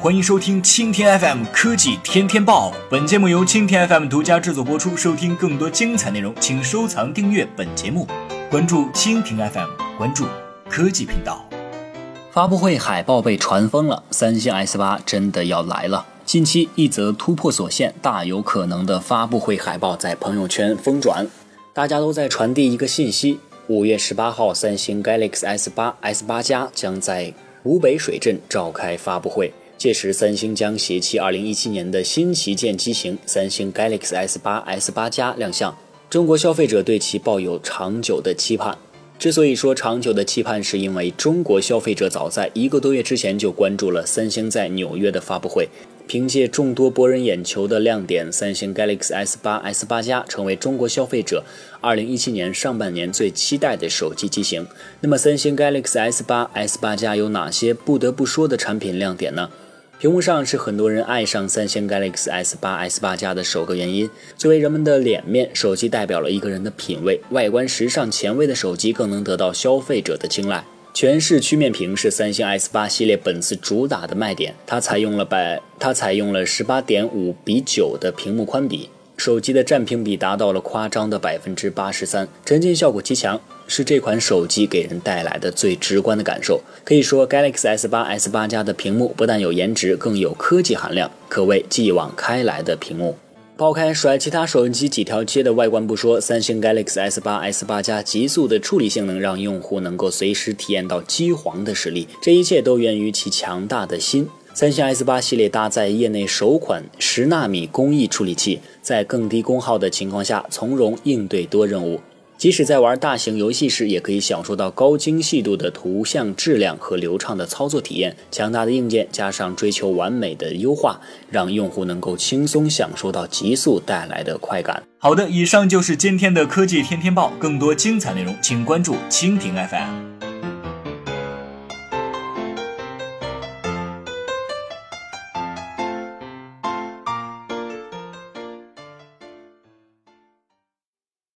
欢迎收听蜻蜓 FM 科技天天报，本节目由蜻蜓 FM 独家制作播出。收听更多精彩内容，请收藏订阅本节目，关注蜻蜓 FM，关注科技频道。发布会海报被传疯了，三星 S 八真的要来了。近期一则突破所限、大有可能的发布会海报在朋友圈疯转，大家都在传递一个信息：五月十八号，三星 Galaxy S 八、S 八加将在湖北水镇召开发布会。届时，三星将携其2017年的新旗舰机型三星 Galaxy S8、S8 加亮相。中国消费者对其抱有长久的期盼。之所以说长久的期盼，是因为中国消费者早在一个多月之前就关注了三星在纽约的发布会。凭借众多博人眼球的亮点，三星 Galaxy S8、S8 加成为中国消费者2017年上半年最期待的手机机型。那么，三星 Galaxy S8、S8 加有哪些不得不说的产品亮点呢？屏幕上是很多人爱上三星 Galaxy S 八、S 八加的首个原因。作为人们的脸面，手机代表了一个人的品味。外观时尚前卫的手机更能得到消费者的青睐。全视曲面屏是三星 S 八系列本次主打的卖点，它采用了百，它采用了十八点五比九的屏幕宽比。手机的占屏比达到了夸张的百分之八十三，沉浸效果极强，是这款手机给人带来的最直观的感受。可以说，Galaxy S8、S8 加的屏幕不但有颜值，更有科技含量，可谓继往开来的屏幕。抛开甩其他手机几条街的外观不说，三星 Galaxy S8、S8 加极速的处理性能，让用户能够随时体验到机皇的实力。这一切都源于其强大的心。三星 S 八系列搭载业内首款十纳米工艺处理器，在更低功耗的情况下，从容应对多任务。即使在玩大型游戏时，也可以享受到高精细度的图像质量和流畅的操作体验。强大的硬件加上追求完美的优化，让用户能够轻松享受到极速带来的快感。好的，以上就是今天的科技天天报，更多精彩内容，请关注蜻蜓 FM。